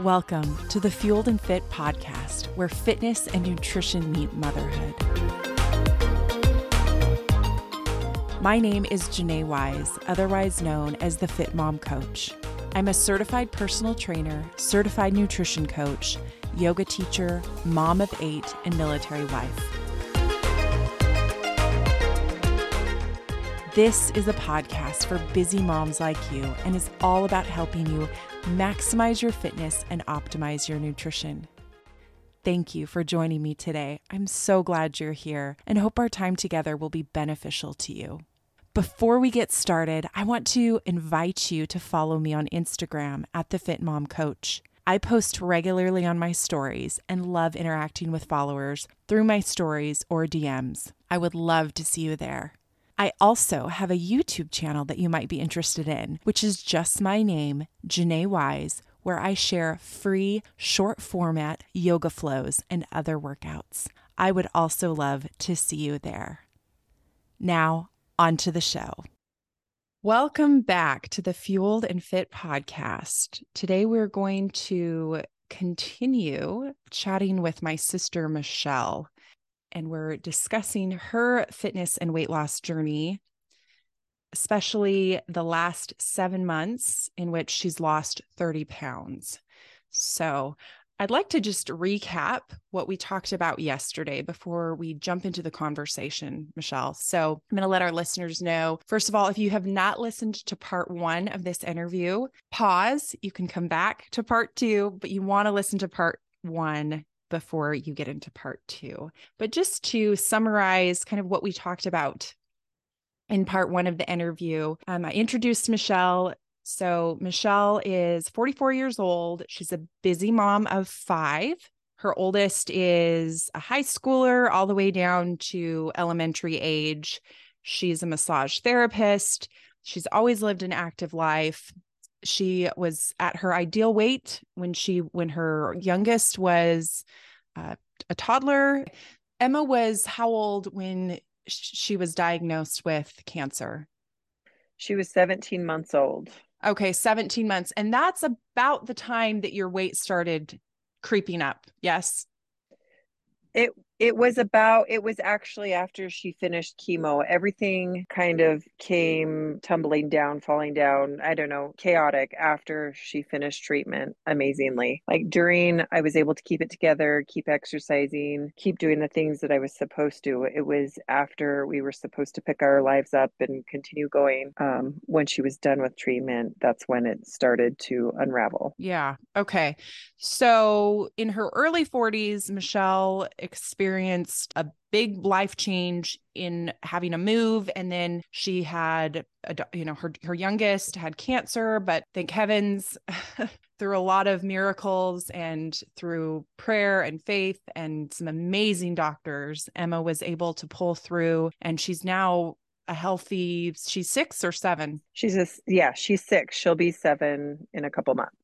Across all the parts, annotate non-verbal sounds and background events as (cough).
Welcome to the Fueled and Fit podcast, where fitness and nutrition meet motherhood. My name is Janae Wise, otherwise known as the Fit Mom Coach. I'm a certified personal trainer, certified nutrition coach, yoga teacher, mom of eight, and military wife. This is a podcast for busy moms like you and is all about helping you maximize your fitness and optimize your nutrition. Thank you for joining me today. I'm so glad you're here and hope our time together will be beneficial to you. Before we get started, I want to invite you to follow me on Instagram at the Fit Mom Coach. I post regularly on my stories and love interacting with followers through my stories or DMs. I would love to see you there. I also have a YouTube channel that you might be interested in, which is just my name, Janae Wise, where I share free short format yoga flows and other workouts. I would also love to see you there. Now, on to the show. Welcome back to the Fueled and Fit podcast. Today we're going to continue chatting with my sister, Michelle and we're discussing her fitness and weight loss journey, especially the last seven months in which she's lost 30 pounds. So, I'd like to just recap what we talked about yesterday before we jump into the conversation, Michelle. So, I'm going to let our listeners know first of all, if you have not listened to part one of this interview, pause. You can come back to part two, but you want to listen to part one before you get into part two. But just to summarize kind of what we talked about in part one of the interview, um, I introduced Michelle. So, Michelle is 44 years old. She's a busy mom of five. Her oldest is a high schooler, all the way down to elementary age. She's a massage therapist. She's always lived an active life she was at her ideal weight when she when her youngest was uh, a toddler. Emma was how old when she was diagnosed with cancer? She was 17 months old. Okay 17 months and that's about the time that your weight started creeping up yes? It it was about it was actually after she finished chemo. Everything kind of came tumbling down falling down i don't know chaotic after she finished treatment amazingly. Like during i was able to keep it together keep exercising keep doing the things that i was supposed to. It was after we were supposed to pick our lives up and continue going um, when she was done with treatment that's when it started to unravel. Yeah okay. So in her early 40s michelle experienced experienced a big life change in having a move. And then she had a, you know her her youngest had cancer but thank heavens (laughs) through a lot of miracles and through prayer and faith and some amazing doctors Emma was able to pull through. And she's now a healthy she's 6 or 7 she's a yeah she's 6 she'll be 7 in a couple months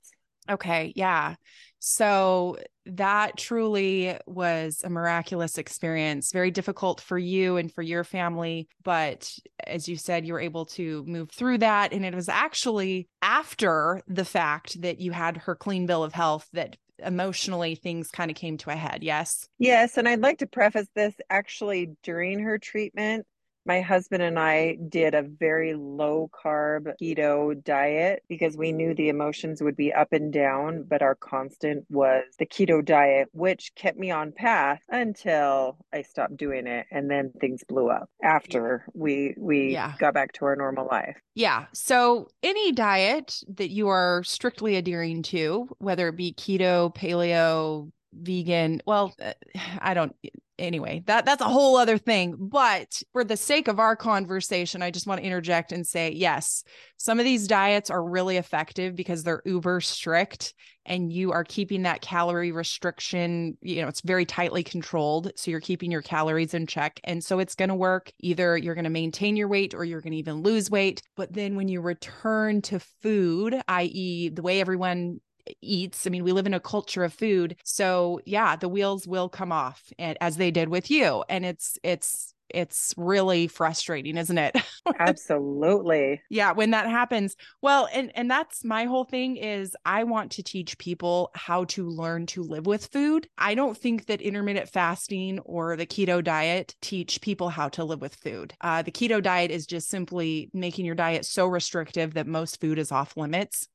okay yeah so that truly was a miraculous experience, very difficult for you and for your family. But as you said, you were able to move through that. And it was actually after the fact that you had her clean bill of health that emotionally things kind of came to a head. Yes. Yes. And I'd like to preface this actually during her treatment my husband and I did a very low carb keto diet because we knew the emotions would be up and down, but our constant was the keto diet, which kept me on path until I stopped doing it. And then things blew up after we we yeah. got back to our normal life. Yeah. So any diet that you are strictly adhering to, whether it be keto, paleo, vegan, well, uh, (sighs) I don't anyway, that that's a whole other thing. But for the sake of our conversation, I just want to interject and say, yes, some of these diets are really effective because they're uber strict and you are keeping that calorie restriction, you know, it's very tightly controlled. So you're keeping your calories in check. And so it's going to work. Either you're going to maintain your weight or you're going to even lose weight. But then when you return to food, i.e., the way everyone eats. I mean, we live in a culture of food. So, yeah, the wheels will come off and, as they did with you. And it's it's it's really frustrating, isn't it? (laughs) Absolutely. yeah, when that happens. Well, and and that's my whole thing is I want to teach people how to learn to live with food. I don't think that intermittent fasting or the keto diet teach people how to live with food. Uh, the keto diet is just simply making your diet so restrictive that most food is off limits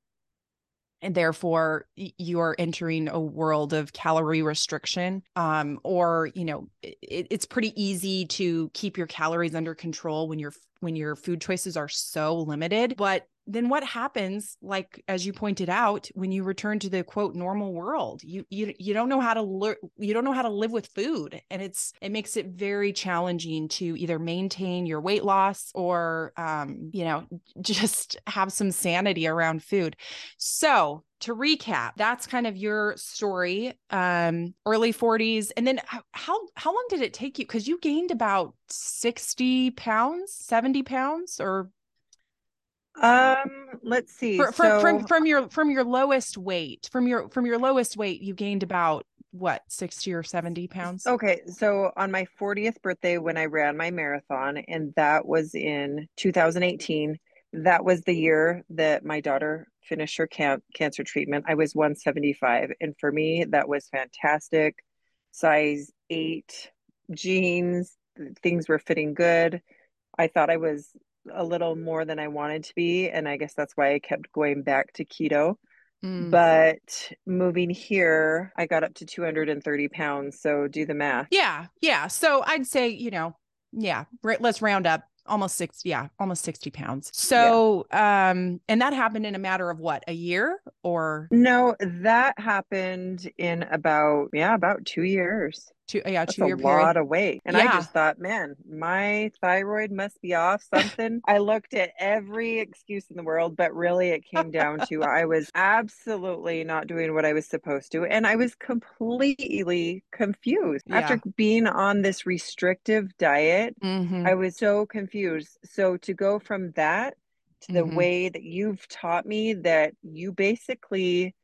and therefore you're entering a world of calorie restriction um, or you know it, it's pretty easy to keep your calories under control when your when your food choices are so limited. But then what happens like as you pointed out when you return to the quote normal world you you you don't know how to learn you don't know how to live with food and it's it makes it very challenging to either maintain your weight loss or um you know (laughs) just have some sanity around food. So to recap that's kind of your story um early 40s and then how how long did it take you? Because you gained about 60 pounds 70 pounds or um, let's see. For, for, so, from from your from your lowest weight, from your from your lowest weight, you gained about what 60 or 70 pounds? Okay so on my 40th birthday when i ran my marathon and that was in 2018 that was the year that my daughter finished her can- cancer treatment. I was 175 and for me that was fantastic. Size 8 jeans things were fitting good. I thought i was a little more than I wanted to be. And I guess that's why I kept going back to keto. Mm. But moving here, I got up to 230 pounds. So do the math. Yeah. Yeah. So I'd say, you know, yeah, right, let's round up almost 60 yeah almost 60 pounds so yeah. um and that happened in a matter of what a year or no that happened in about yeah about two years two yeah That's two year a period. lot of weight and yeah. i just thought man my thyroid must be off something i looked at every excuse in the world but really it came down to i was absolutely not doing what i was supposed to and i was completely confused yeah. after being on this restrictive diet mm-hmm. i was so confused so to go from that to the mm-hmm. way that you've taught me that you basically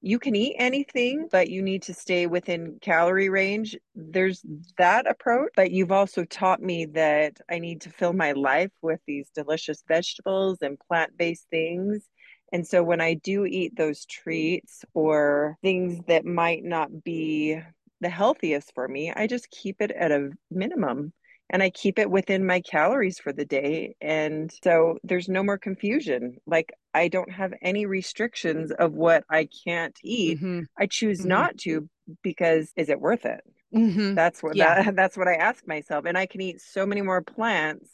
you can eat anything, but you need to stay within calorie range. There's that approach, but you've also taught me that I need to fill my life with these delicious vegetables and plant based things. And so when I do eat those treats or things that might not be the healthiest for me, I just keep it at a minimum and I keep it within my calories for the day. And so there's no more confusion. Like I don't have any restrictions of what I can't eat. Mm-hmm. I choose mm-hmm. not to because is it worth it? Mm-hmm. That's what yeah. that, (laughs) that's what I ask myself. And I can eat so many more plants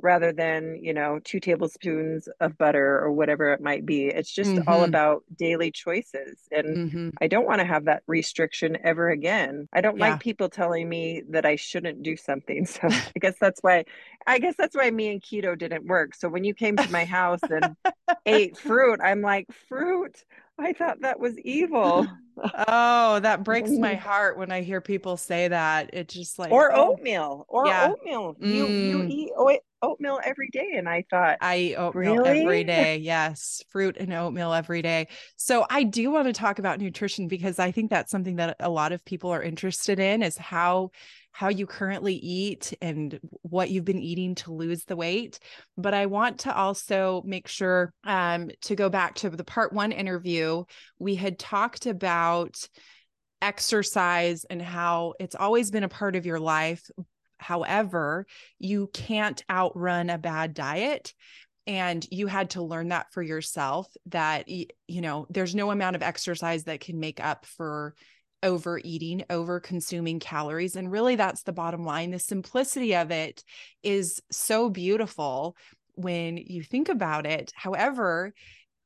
rather than you know two tablespoons of butter or whatever it might be it's just mm-hmm. all about daily choices and mm-hmm. i don't want to have that restriction ever again i don't yeah. like people telling me that i shouldn't do something (laughs) so i guess that's why i guess that's why me and keto didn't work so when you came to my house and (laughs) ate fruit i'm like fruit I thought that was evil. (laughs) oh, that breaks my (laughs) heart when I hear people say that. It's just like or oh. oatmeal or yeah. oatmeal. Mm. You you mm. eat oatmeal every day, and I thought I eat oatmeal really? every day. Yes, fruit and oatmeal every day. So I do want to talk about nutrition because I think that's something that a lot of people are interested in is how how you currently eat and what you've been eating to lose the weight. But I want to also make sure um, to go back to the part one interview, we had talked about exercise and how it's always been a part of your life. However, you can't outrun a bad diet and you had to learn that for yourself that you know there's no amount of exercise that can make up for overeating, over consuming calories. And really, that's the bottom line. The simplicity of it is so beautiful when you think about it. However,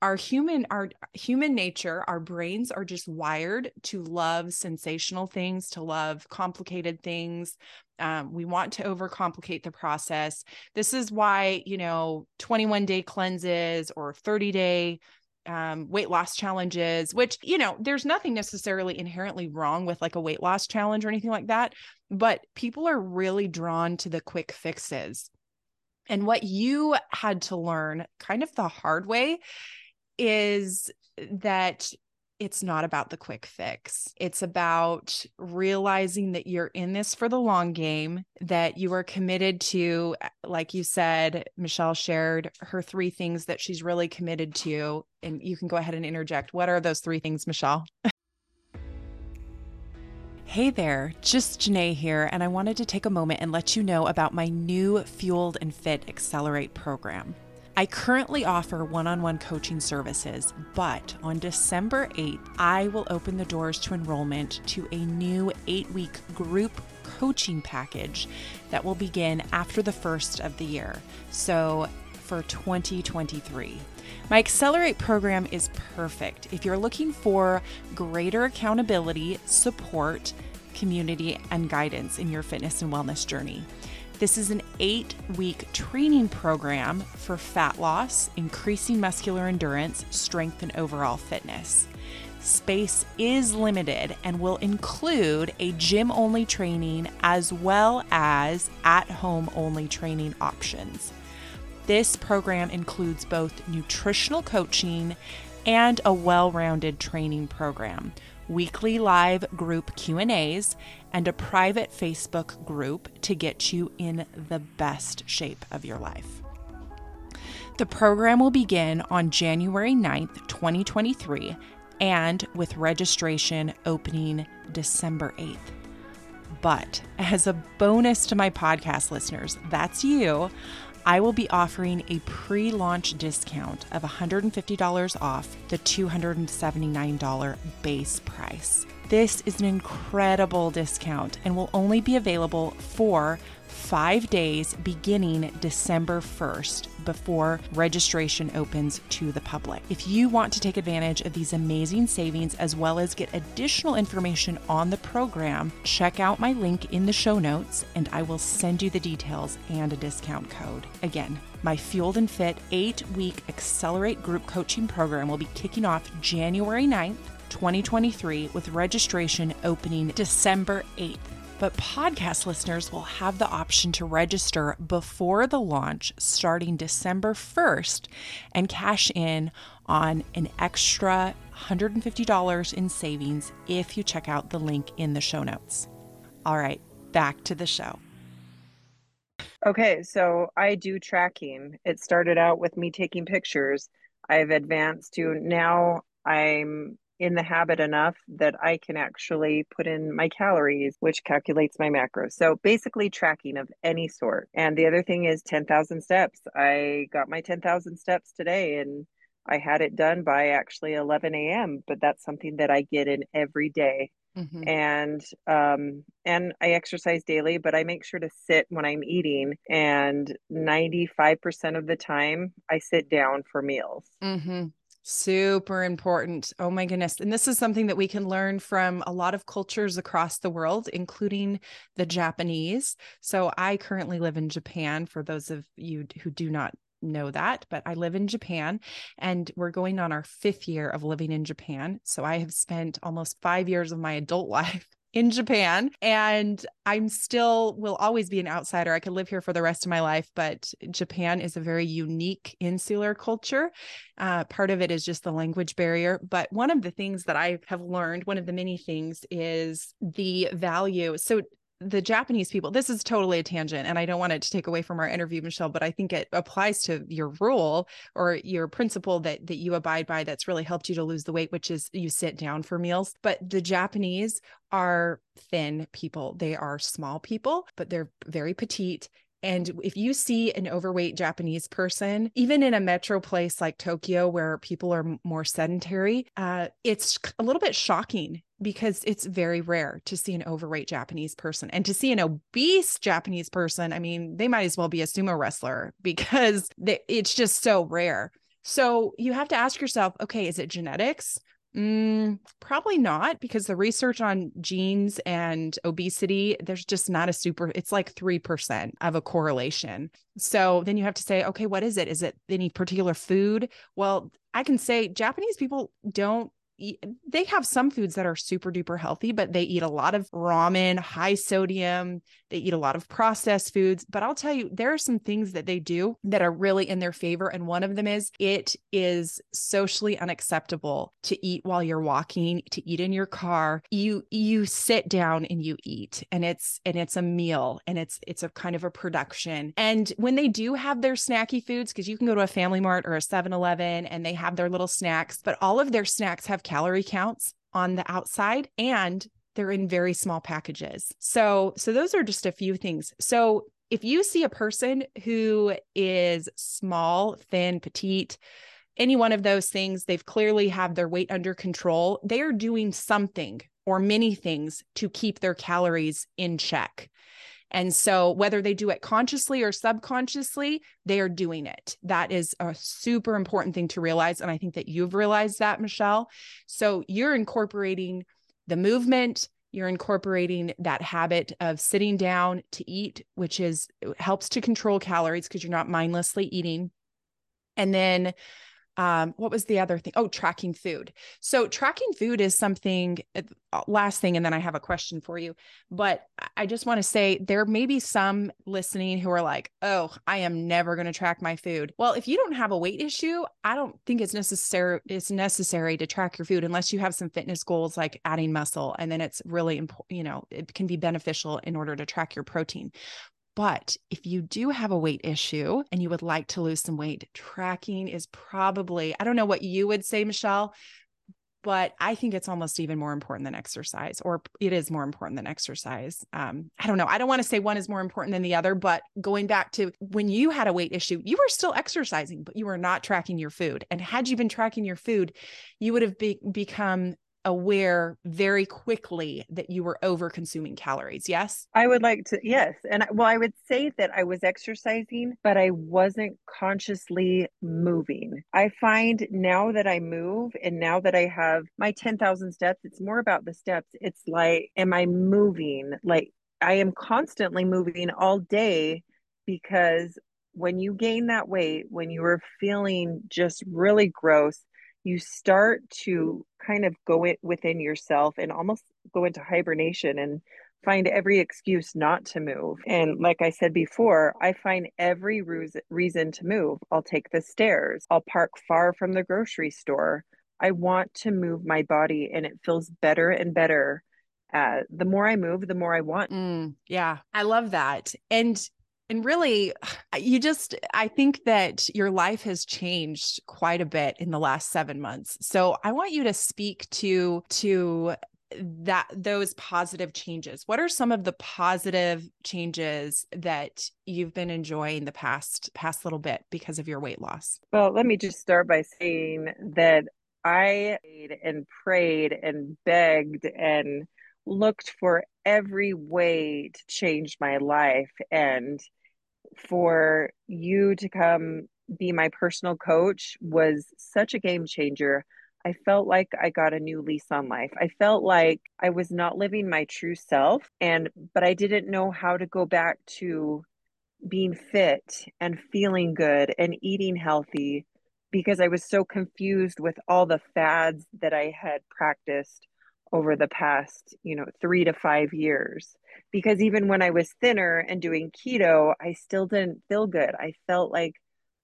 our human our human nature our brains are just wired to love sensational things to love complicated things um, we want to overcomplicate the process this is why you know 21 day cleanses or 30 day um, weight loss challenges, which, you know, there's nothing necessarily inherently wrong with like a weight loss challenge or anything like that. But people are really drawn to the quick fixes. And what you had to learn kind of the hard way is that it's not about the quick fix. It's about realizing that you're in this for the long game, that you are committed to, uh, like you said, Michelle shared her three things that she's really committed to. And you can go ahead and interject. What are those three things, Michelle? (laughs) Hey there, just Janae here, and I wanted to take a moment and let you know about my new Fueled and Fit Accelerate program. I currently offer one on one coaching services, but on December 8th, I will open the doors to enrollment to a new eight week group coaching package that will begin after the first of the year. So for 2023. My Accelerate program is perfect if you're looking for greater accountability, support, community, and guidance in your fitness and wellness journey. This is an eight week training program for fat loss, increasing muscular endurance, strength, and overall fitness. Space is limited and will include a gym only training as well as at home only training options. This program includes both nutritional coaching and a well-rounded training program weekly live group Q&As, and a private Facebook group to get you in the best shape of your life. The program will begin on January 9th, 2023, and with registration opening December 8th. But as a bonus to my podcast listeners, that's you, I will be offering a pre launch discount of $150 off the $279 base price. This is an incredible discount and will only be available for five days beginning December 1st before registration opens to the public. If you want to take advantage of these amazing savings as well as get additional information on the program, check out my link in the show notes and I will send you the details and a discount code. Again, my Fueled and Fit eight week Accelerate Group Coaching program will be kicking off January 9th. 2023 with registration opening December 8th but podcast listeners will have the option to register before the launch starting December 1st and cash in on an extra $150 in savings if you check out the link in the show notes. All right, back to the show. Okay, so I do tracking. It started out with me taking pictures. I've advanced to now I'm in the habit enough that I can actually put in my calories, which calculates my macros. So basically, tracking of any sort. And the other thing is 10,000 steps. I got my 10,000 steps today and I had it done by actually 11 a.m., but that's something that I get in every day. Mm-hmm. and um and i exercise daily but i make sure to sit when i'm eating and 95% of the time i sit down for meals mm-hmm. Super important. Oh my goodness. And this is something that we can learn from a lot of cultures across the world, including the Japanese. So I currently live in Japan, for those of you who do not know that, but I live in Japan and we're going on our fifth year of living in Japan. So I have spent almost five years of my adult (laughs) life in Japan and I'm still will always be an outsider. I could live here for the rest of my life, but Japan is a very unique insular culture. Uh, part of it is just the language barrier, but one of the things that I have learned, one of the many things is the value. So the Japanese people, this is totally a tangent, and I don't want it to take away from our interview, Michelle, but I think it applies to your rule or your principle that that you abide by that's really helped you to lose the weight, which is you sit down for meals. But the Japanese are thin people. They are small people, but they're very petite and if you see an overweight Japanese person, even in a metro place like Tokyo, where people are more sedentary, uh, it's a little bit shocking because it's very rare to see an overweight Japanese person. And to see an obese Japanese person, I mean, they might as well be a sumo wrestler (laughs) because they, it's just so rare. So you have to ask yourself okay, is it genetics? Mm, probably not because the research on genes and obesity, there's just not a super, it's like 3% of a correlation. So then you have to say, okay, what is it? Is it any particular food? Well, I can say Japanese people don't they have some foods that are super duper healthy, but they eat a lot of ramen, high sodium. They eat a lot of processed foods. But I'll tell you, there are some things that they do that are really in their favor. And one of them is it is socially unacceptable to eat while you're walking, to eat in your car. You you sit down and you eat, and it's and it's a meal, and it's it's a kind of a production. And when they do have their snacky foods, because you can go to a Family Mart or a 7-Eleven and they have their little snacks, but all of their snacks have calorie counts on the outside and they're in very small packages. So so those are just a few things. So if you see a person who is small, thin, petite, any one of those things, they've clearly have their weight under control. They are doing something or many things to keep their calories in check. And so, whether they do it consciously or subconsciously, they are doing it. That is a super important thing to realize. And I think that you've realized that, Michelle. So, you're incorporating the movement, you're incorporating that habit of sitting down to eat, which is helps to control calories because you're not mindlessly eating. And then um, what was the other thing? Oh, tracking food. So tracking food is something uh, last thing, and then I have a question for you. But I just want to say there may be some listening who are like, oh, I am never going to track my food. Well, if you don't have a weight issue, I don't think it's necessary it's necessary to track your food unless you have some fitness goals like adding muscle. And then it's really important, you know, it can be beneficial in order to track your protein. But if you do have a weight issue and you would like to lose some weight, tracking is probably, I don't know what you would say, Michelle, but I think it's almost even more important than exercise, or it is more important than exercise. Um, I don't know. I don't want to say one is more important than the other, but going back to when you had a weight issue, you were still exercising, but you were not tracking your food. And had you been tracking your food, you would have be- become aware very quickly that you were over consuming calories. Yes. I would like to, yes. And well, I would say that I was exercising, but I wasn't consciously moving. I find now that I move and now that I have my 10,000 steps, it's more about the steps. It's like, am I moving? Like, I am constantly moving all day because when you gain that weight, when you are feeling just really gross, you start to kind of go it within yourself and almost go into hibernation and find every excuse not to move. And like I said before, I find every reason to move. I'll take the stairs, I'll park far from the grocery store. I want to move my body and it feels better and better. Uh, the more I move, the more I want. Mm, yeah, I love that. And and really, (sighs) you just, I think that your life has changed quite a bit in the last seven months. So I want you to speak to, to, that those positive changes. What are some of the positive changes that you've been enjoying the past past little bit because of your weight loss? Well let me just start by saying that i and prayed and begged and looked for every way to change my life. And for you to come be my personal coach was such a game changer. I felt like I got a new lease on life. I felt like I was not living my true self and but I didn't know how to go back to being fit and feeling good and eating healthy because I was so confused with all the fads that I had practiced over the past, you know, 3 to 5 years because even when I was thinner and doing keto, I still didn't feel good. I felt like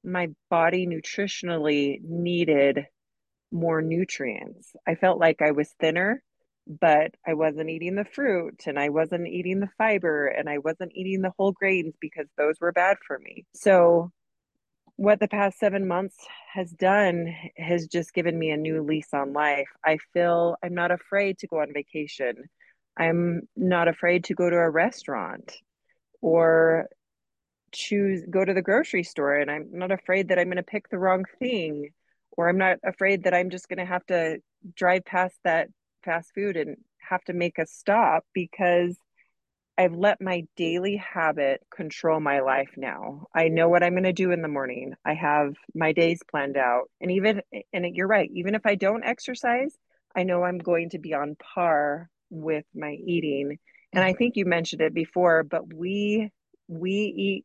my body nutritionally needed more nutrients. I felt like I was thinner, but I wasn't eating the fruit and I wasn't eating the fiber and I wasn't eating the whole grains because those were bad for me. So, what the past seven months has done has just given me a new lease on life. I feel I'm not afraid to go on vacation. I'm not afraid to go to a restaurant or choose go to the grocery store and I'm not afraid that I'm going to pick the wrong thing or I'm not afraid that I'm just going to have to drive past that fast food and have to make a stop because I've let my daily habit control my life now. I know what I'm going to do in the morning. I have my days planned out. And even and you're right, even if I don't exercise, I know I'm going to be on par with my eating and i think you mentioned it before but we we eat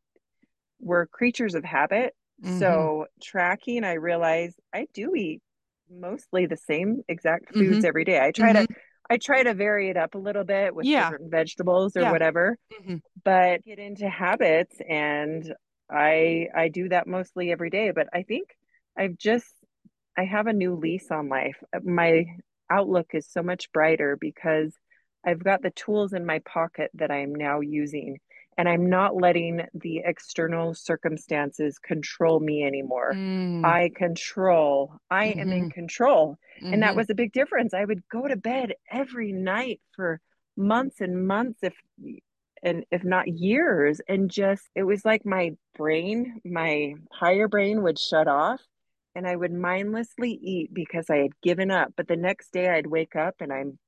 we're creatures of habit mm-hmm. so tracking i realize i do eat mostly the same exact foods mm-hmm. every day. I try mm-hmm. to I try to vary it up a little bit with yeah. different vegetables or yeah. whatever. Mm-hmm. But get into habits and I I do that mostly every day, but I think I've just I have a new lease on life. My outlook is so much brighter because I've got the tools in my pocket that I'm now using and I'm not letting the external circumstances control me anymore. Mm. I control, I mm-hmm. am in mm-hmm. control. Mm-hmm. And that mm-hmm. was a big difference. I would go to bed every night for months and months, if and if not years, and just it was like my brain, my higher brain would shut off and I would mindlessly eat because I had given up. But the next day I'd wake up and I'm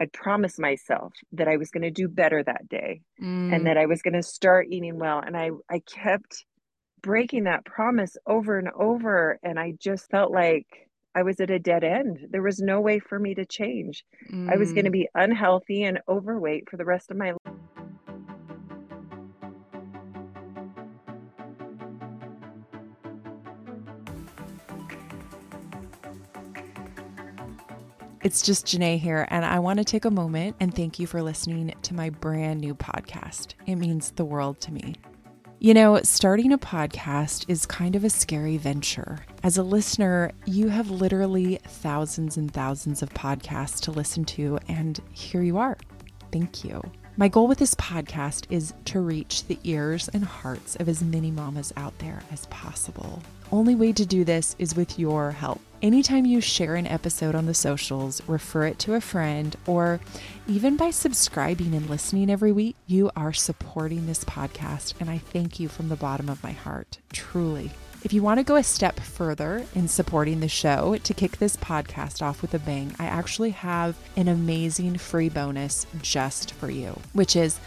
I'd promised myself that I was going to do better that day mm. and that I was going to start eating well. And I, I kept breaking that promise over and over. And I just felt like I was at a dead end. There was no way for me to change. Mm. I was going to mm. be unhealthy and overweight for the rest of my life. It's just Janae here, and I want to take a moment and thank you for listening to my brand new podcast. It means the world to me. You know, starting a podcast is kind of a scary venture. As a listener, you have literally thousands and thousands of podcasts to listen to, and here you are. Thank you. My goal with this podcast is to reach the ears and hearts of as many mamas out there as possible. Only way to do this is with your help. Anytime you share an episode on the socials, refer it to a friend, or even by subscribing and listening every week, you are supporting this podcast. And I thank you from the bottom of my heart, truly. If you want to go a step further in supporting the show to kick this podcast off with a bang, I actually have an amazing free bonus just for you, which is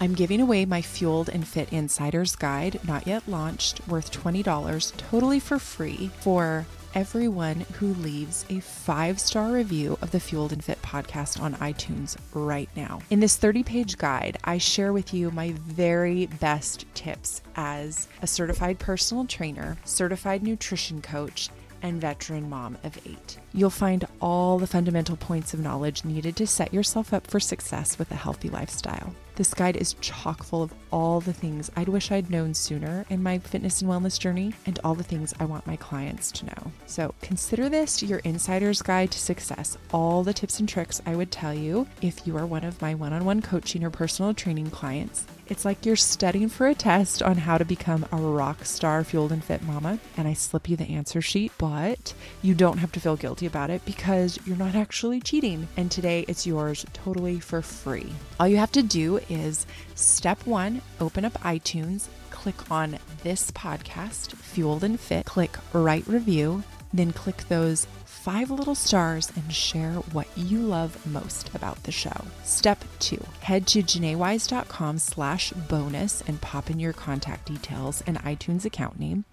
I'm giving away my Fueled and Fit Insiders Guide, not yet launched, worth $20 totally for free for everyone who leaves a five star review of the Fueled and Fit podcast on iTunes right now. In this 30 page guide, I share with you my very best tips as a certified personal trainer, certified nutrition coach, and veteran mom of eight. You'll find all the fundamental points of knowledge needed to set yourself up for success with a healthy lifestyle. This guide is chock full of all the things I'd wish I'd known sooner in my fitness and wellness journey and all the things I want my clients to know. So consider this your insider's guide to success. All the tips and tricks I would tell you if you are one of my one on one coaching or personal training clients it's like you're studying for a test on how to become a rock star fueled and fit mama, and I slip you the answer sheet, but you don't have to feel guilty about it because you're not actually cheating. And today it's yours totally for free. All you have to do is step one, open up iTunes, click on this podcast, Fueled and Fit, click write review, then click those five little stars and share what you love most about the show. Step two, head to janaewise.com slash bonus and pop in your contact details and iTunes account name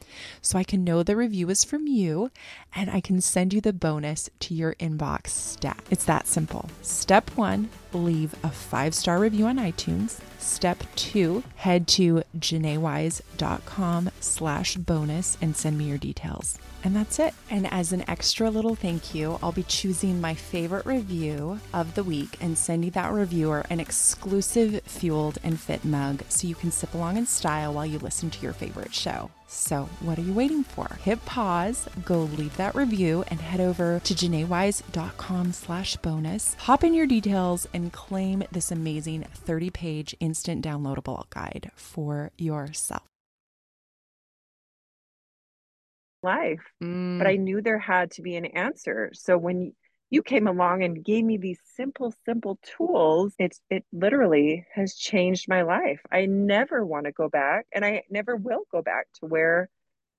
so I can know the review is from you and I can send you the bonus to your inbox stat. It's that simple. Step one, leave a five star review on iTunes. Step two, head to janaewise.com slash bonus and send me your details. And that's it. And as an extra little thank you, I'll be choosing my favorite review of the week and sending that reviewer an exclusive Fueled and Fit mug so you can sip along in style while you listen to your favorite show. So, what are you waiting for? Hit pause, go leave that review, and head over to janaewise.com slash bonus. Hop in your details and claim this amazing 30 page instant downloadable guide for yourself. Life, mm. but I knew there had to be an answer. So, when you came along and gave me these simple simple tools it's it literally has changed my life i never want to go back and i never will go back to where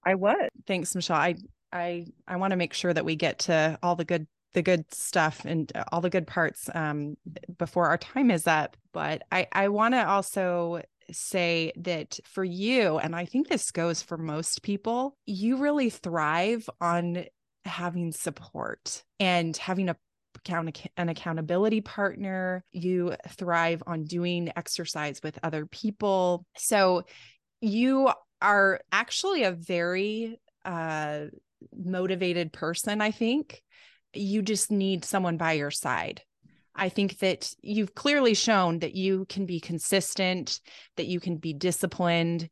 i was thanks michelle i i i want to make sure that we get to all the good the good stuff and all the good parts um before our time is up but i i want to also say that for you and i think this goes for most people you really thrive on having support and having a account- an accountability partner. You thrive on doing exercise with other people. So you are actually a very uh, motivated person, I think. You just need someone by your side. I think that you've clearly shown that you can be consistent, that you can be disciplined.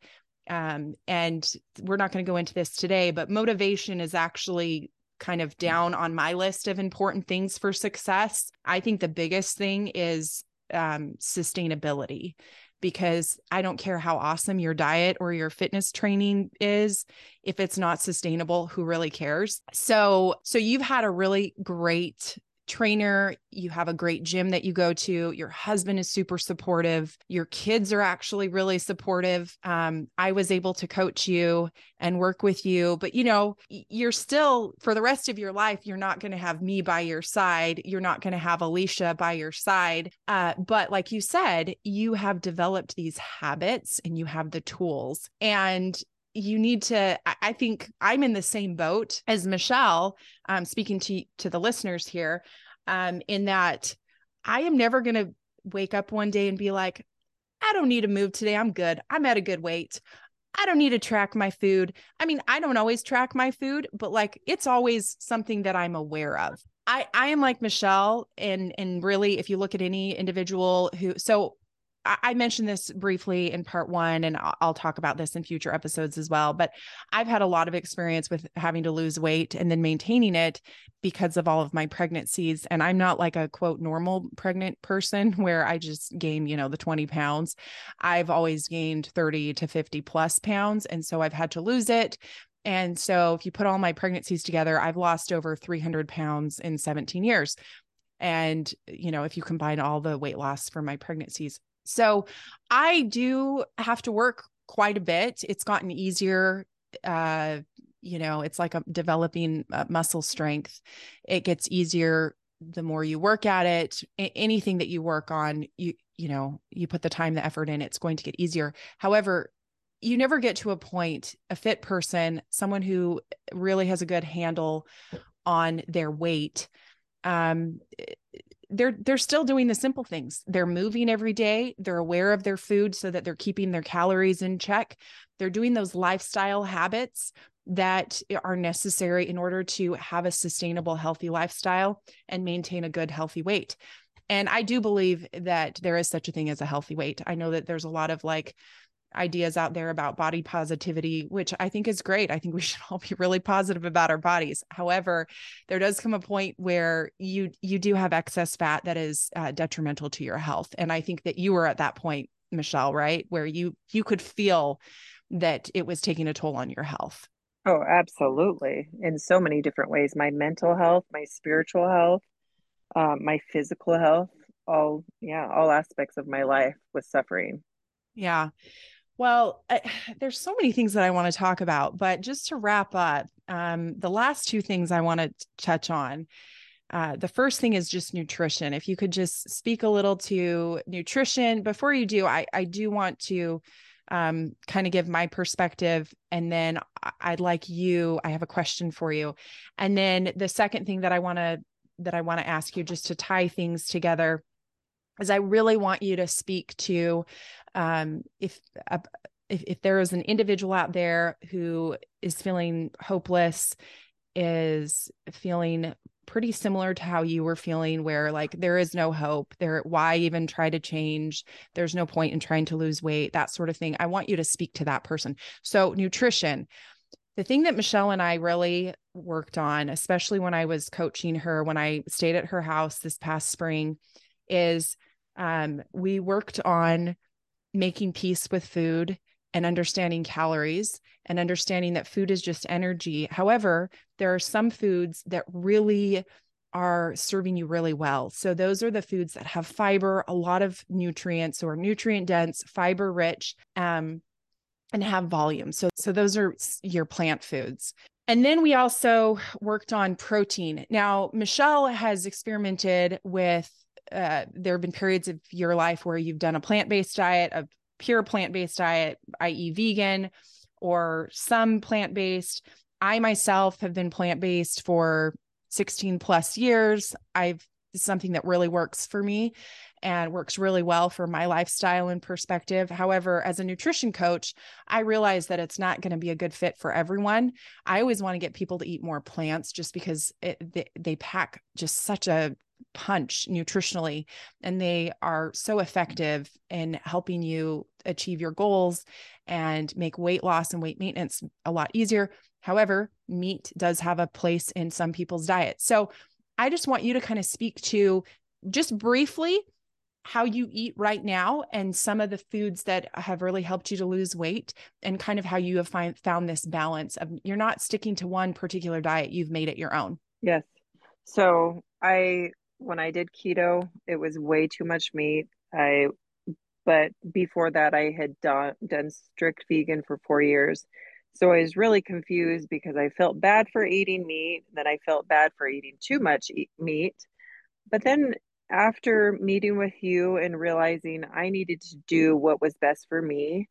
Um, and we're not going to go into this today, but motivation is actually kind of down on my list of important things for success. I think the biggest thing is um, sustainability because I don't care how awesome your diet or your fitness training is if it's not sustainable who really cares so so you've had a really great trainer, you have a great gym that you go to, your husband is super supportive, your kids are actually really supportive. Um, I was able to coach you and work with you, but you know, you're still for the rest of your life, you're not going to have me by your side. You're not going to have Alicia by your side. Uh, but like you said, you have developed these habits and you have the tools. And you need to i think i'm in the same boat as michelle um, speaking to to the listeners here um, in that i am never going to wake up one day and be like i don't need to move today. I'm good. I'm at a good weight. I don't need to track my food. I mean i don't always track my food but like it's always something that i'm aware of. I, I am like Michelle and and really if you look at any individual who so I mentioned this briefly in part one, and I'll talk about this in future episodes as well. But I've had a lot of experience with having to lose weight and then maintaining it because of all of my pregnancies. And I'm not like a quote normal pregnant person (laughs) where I just gain, you know, the 20 pounds. I've always gained 30 to 50 plus pounds. And so I've had to lose it. And so if you put all my pregnancies together, I've lost over 300 pounds in 17 years. And, you know, if you combine all the weight loss from my pregnancies, so I do have to work quite a bit. It's gotten easier. Uh, you know, it's like a developing uh, muscle strength. It gets easier the more you work at it. Anything that you work on, you you know, you put the time, the effort in, it's going to get easier. However, you never get to a point, a fit person, someone who really has a good handle on their weight, um, they're they're still doing the simple things. They're moving every day. They're aware of their food so that they're keeping their calories in check. They're doing those lifestyle habits that are necessary in order to have a sustainable healthy lifestyle and maintain a good healthy weight. And I do believe that there is such a thing as a healthy weight. I know that there's a lot of like ideas out there about body positivity, which I think is great. I think we (laughs) should all be really positive about our bodies. However, there does come a point where you you do have excess fat that is uh, detrimental to your health, and I think that you were at that point, Michelle, right, where you you could feel that it was taking a toll on your health. Oh, absolutely. In so many different ways. My mental health, my spiritual health, um, my physical health, all, yeah, all aspects of my life was suffering. Yeah. Well, I, (sighs) there's so many things that I want to talk about, but just to wrap up, um, the last two things I want to touch on. Uh, the first thing is just nutrition. If you could just speak a little to nutrition before you do, I, I do want to um, kind of give my perspective. And then I'd like you, I have a question for you. And then the second thing that I want to that I want to ask you just to tie things together is I really want you to speak to um, if, uh, if if there is an individual out there who is feeling hopeless, is feeling pretty similar to how you were feeling where like there is no hope there why even try to change? There's no point in trying to lose weight that sort of thing. I want you to speak to that person. So nutrition. The thing that michelle and i really worked on especially when i was coaching her when i stayed at her house this past spring is um, we worked on making peace with food and understanding calories and understanding that food is just energy. However, there are some foods that really are serving you really well. So those are the foods that have fiber, a lot of nutrients or nutrient dense, fiber rich, um, and have volume. So so those are your plant foods. And then we also worked on protein. Now, Michelle has experimented with uh, there have been periods of your life where you've done a plant-based diet, a pure plant-based diet, i.e. vegan, or some plant-based. I myself have been plant-based for 16 plus years. I've something that really works for me and works really well for my lifestyle and perspective. However, as a nutrition coach, I realize that it's not going to be a good fit for everyone. I always want to get people to eat more plants just because it, they, they pack just such a punch nutritionally and they are so effective in helping you achieve your goals and make weight loss and weight maintenance a lot easier. However, meat does have a place in some people's diet. So I just want you to kind of speak to just briefly how you eat right now and some of the foods that have really helped you to lose weight and kind of how you have find, found this balance of you're not sticking to one particular diet you've made it your own yes so i when i did keto it was way too much meat. I but before that i had done done strict vegan for 4 years. So i was really confused because i felt bad for eating meat then i felt bad for eating too much meat. But then after meeting with you and realizing I needed to do what was best for me,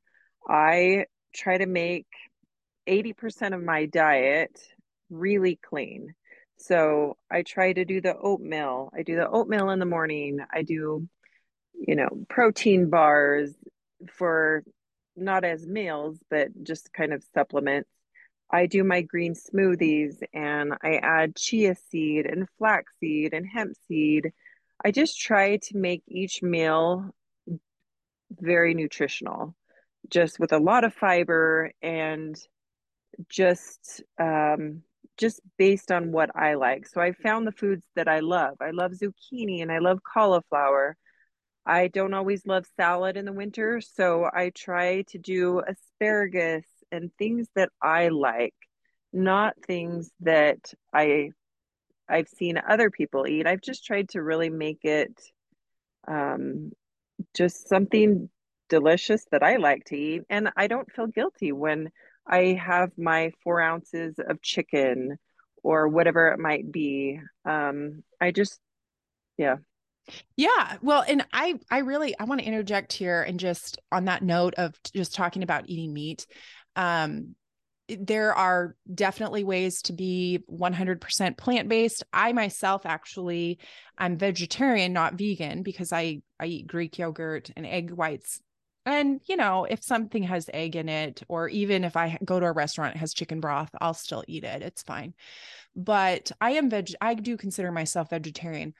I try to make 80% of my diet really clean. So I try to do the oatmeal. I do the oatmeal in the morning. I do, you know, protein bars for not as meals, but just kind of supplements. I do my green smoothies and I add chia seed and flaxseed and hemp seed I just try to make each meal very nutritional, just with a lot of fiber and just um, just based on what I like. So I found the foods that I love. I love zucchini and I love cauliflower. I don't always love salad in the winter, so I try to do asparagus and things that I like, not things that I I've seen other people eat. I've just tried to really make it um, just something delicious that I like to eat. And I don't feel guilty when I have my four ounces of chicken or whatever it might be. Um, I just, yeah. Yeah. Well, and I I really I want to interject here and just on that note of just talking about eating meat. Um there are definitely ways to be 100% plant-based i myself actually i'm vegetarian not vegan because i i eat greek yogurt and egg whites and you know if something has egg in it or even if i go to a restaurant it has chicken broth i'll still eat it it's fine. But i am veg i do consider myself vegetarian.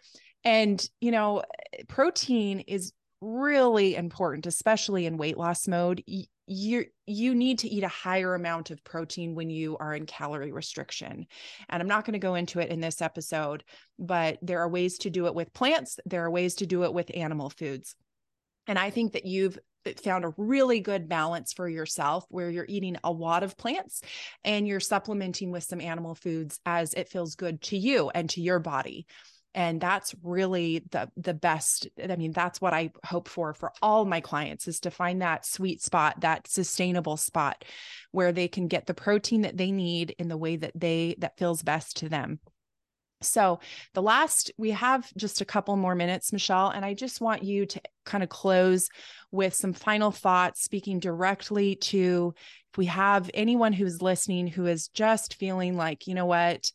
And you know eh, protein is really important especially in weight loss mode. You you need to eat a higher amount of protein when you are in calorie restriction. And i'm not going to go into it in this episode but there are ways to do it with plants there are ways to do it with animal foods. And i think that you've found a really good balance for yourself where you're eating a lot of plants and you're supplementing with some animal foods as it feels good to you and to your body. And that's really the the best i mean that's what i hope for for all my clients is to find that sweet spot that sustainable spot where they can get the protein that they need in the way that they that feels best to them so, the last, we have just a couple more minutes, Michelle, and I just want you to kind of close with some final thoughts, speaking directly to if we have anyone who's listening who is just feeling like, you know what,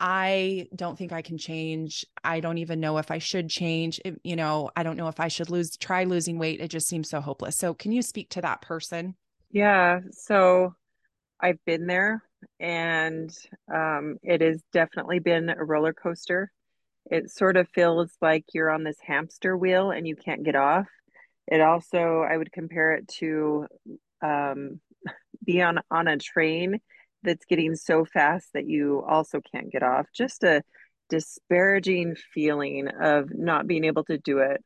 I don't think I can change. I don't even know if I should change. It, you know, I don't know if I should lose, try losing weight. It just seems so hopeless. So, can you speak to that person? Yeah. So, I've been there and um, it has definitely been a roller coaster. It sort of feels like you're on this hamster wheel and you can't get off. It also, I would compare it to um, be on, on a train that's getting so fast that you also can't get off. Just a disparaging feeling of not being able to do it.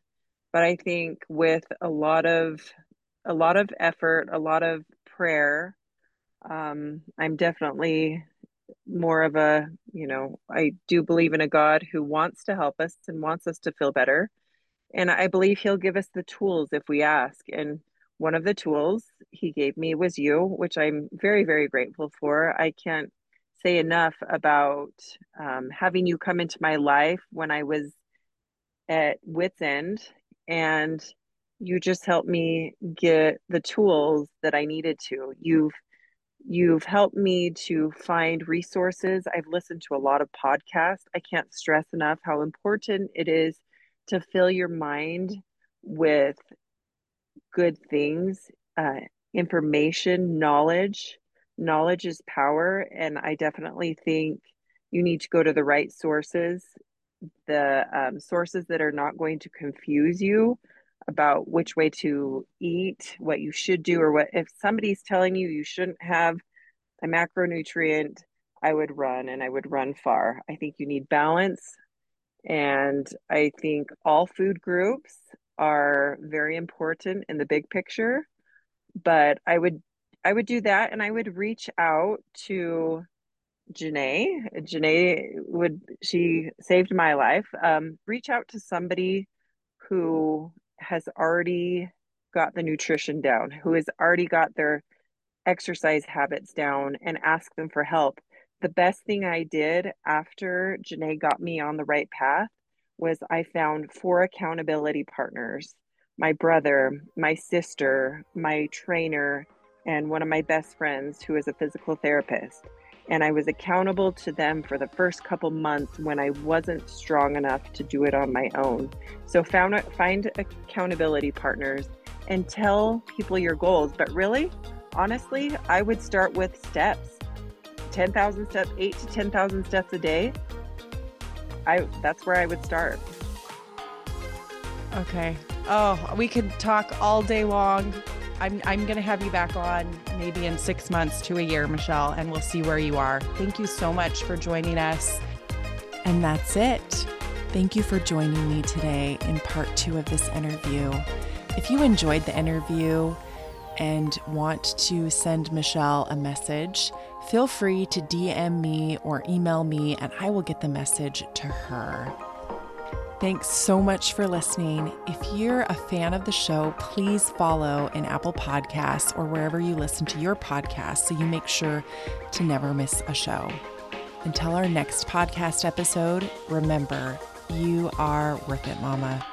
But I think with a lot of a lot of effort, a lot of prayer, um, I'm definitely more of a, you know, I do believe in a God who wants to help us and wants us to feel better. And I believe he'll give us the tools if we ask. And one of the tools he gave me was you, which I'm very, very grateful for. I can't say enough about um, having you come into my life when I was at wits end and you just helped me get the tools that I needed to. You've You've helped me to find resources. I've listened to a lot of podcasts. I can't stress enough how important it is to fill your mind with good things, uh, information, knowledge. Knowledge is power. And I definitely think you need to go to the right sources, the um, sources that are not going to confuse you about which way to eat, what you should do, or what if somebody's telling you you shouldn't have a macronutrient, I would run and I would run far. I think you need balance. And I think all food groups are very important in the big picture. But I would I would do that and I would reach out to Janae. Janae would she saved my life. Um, reach out to somebody who has already got the nutrition down, who has already got their exercise habits down and ask them for help. The best thing I did after Janae got me on the right path was I found four accountability partners my brother, my sister, my trainer, and one of my best friends who is a physical therapist. And I was accountable to them for the first couple months when I wasn't strong enough to do it on my own. So found find accountability partners and tell people your goals. But really, honestly, I would start with steps. 10,000 steps, 8 to 10,000 steps a day. I that's where I would start. Okay. Oh, we could talk all day long. I'm, I'm going to have you back on maybe in six months to a year, Michelle, and we'll see where you are. Thank you so much for joining us. And that's it. Thank you for joining me today in part two of this interview. If you enjoyed the interview and want to send Michelle a message, feel free to DM me or email me, and I will get the message to her. Thanks so much for listening. If you're a fan of the show, please follow in Apple Podcasts or wherever you listen to your podcast so you make sure to never miss a show. Until our next podcast episode, remember, you are worth it, Mama.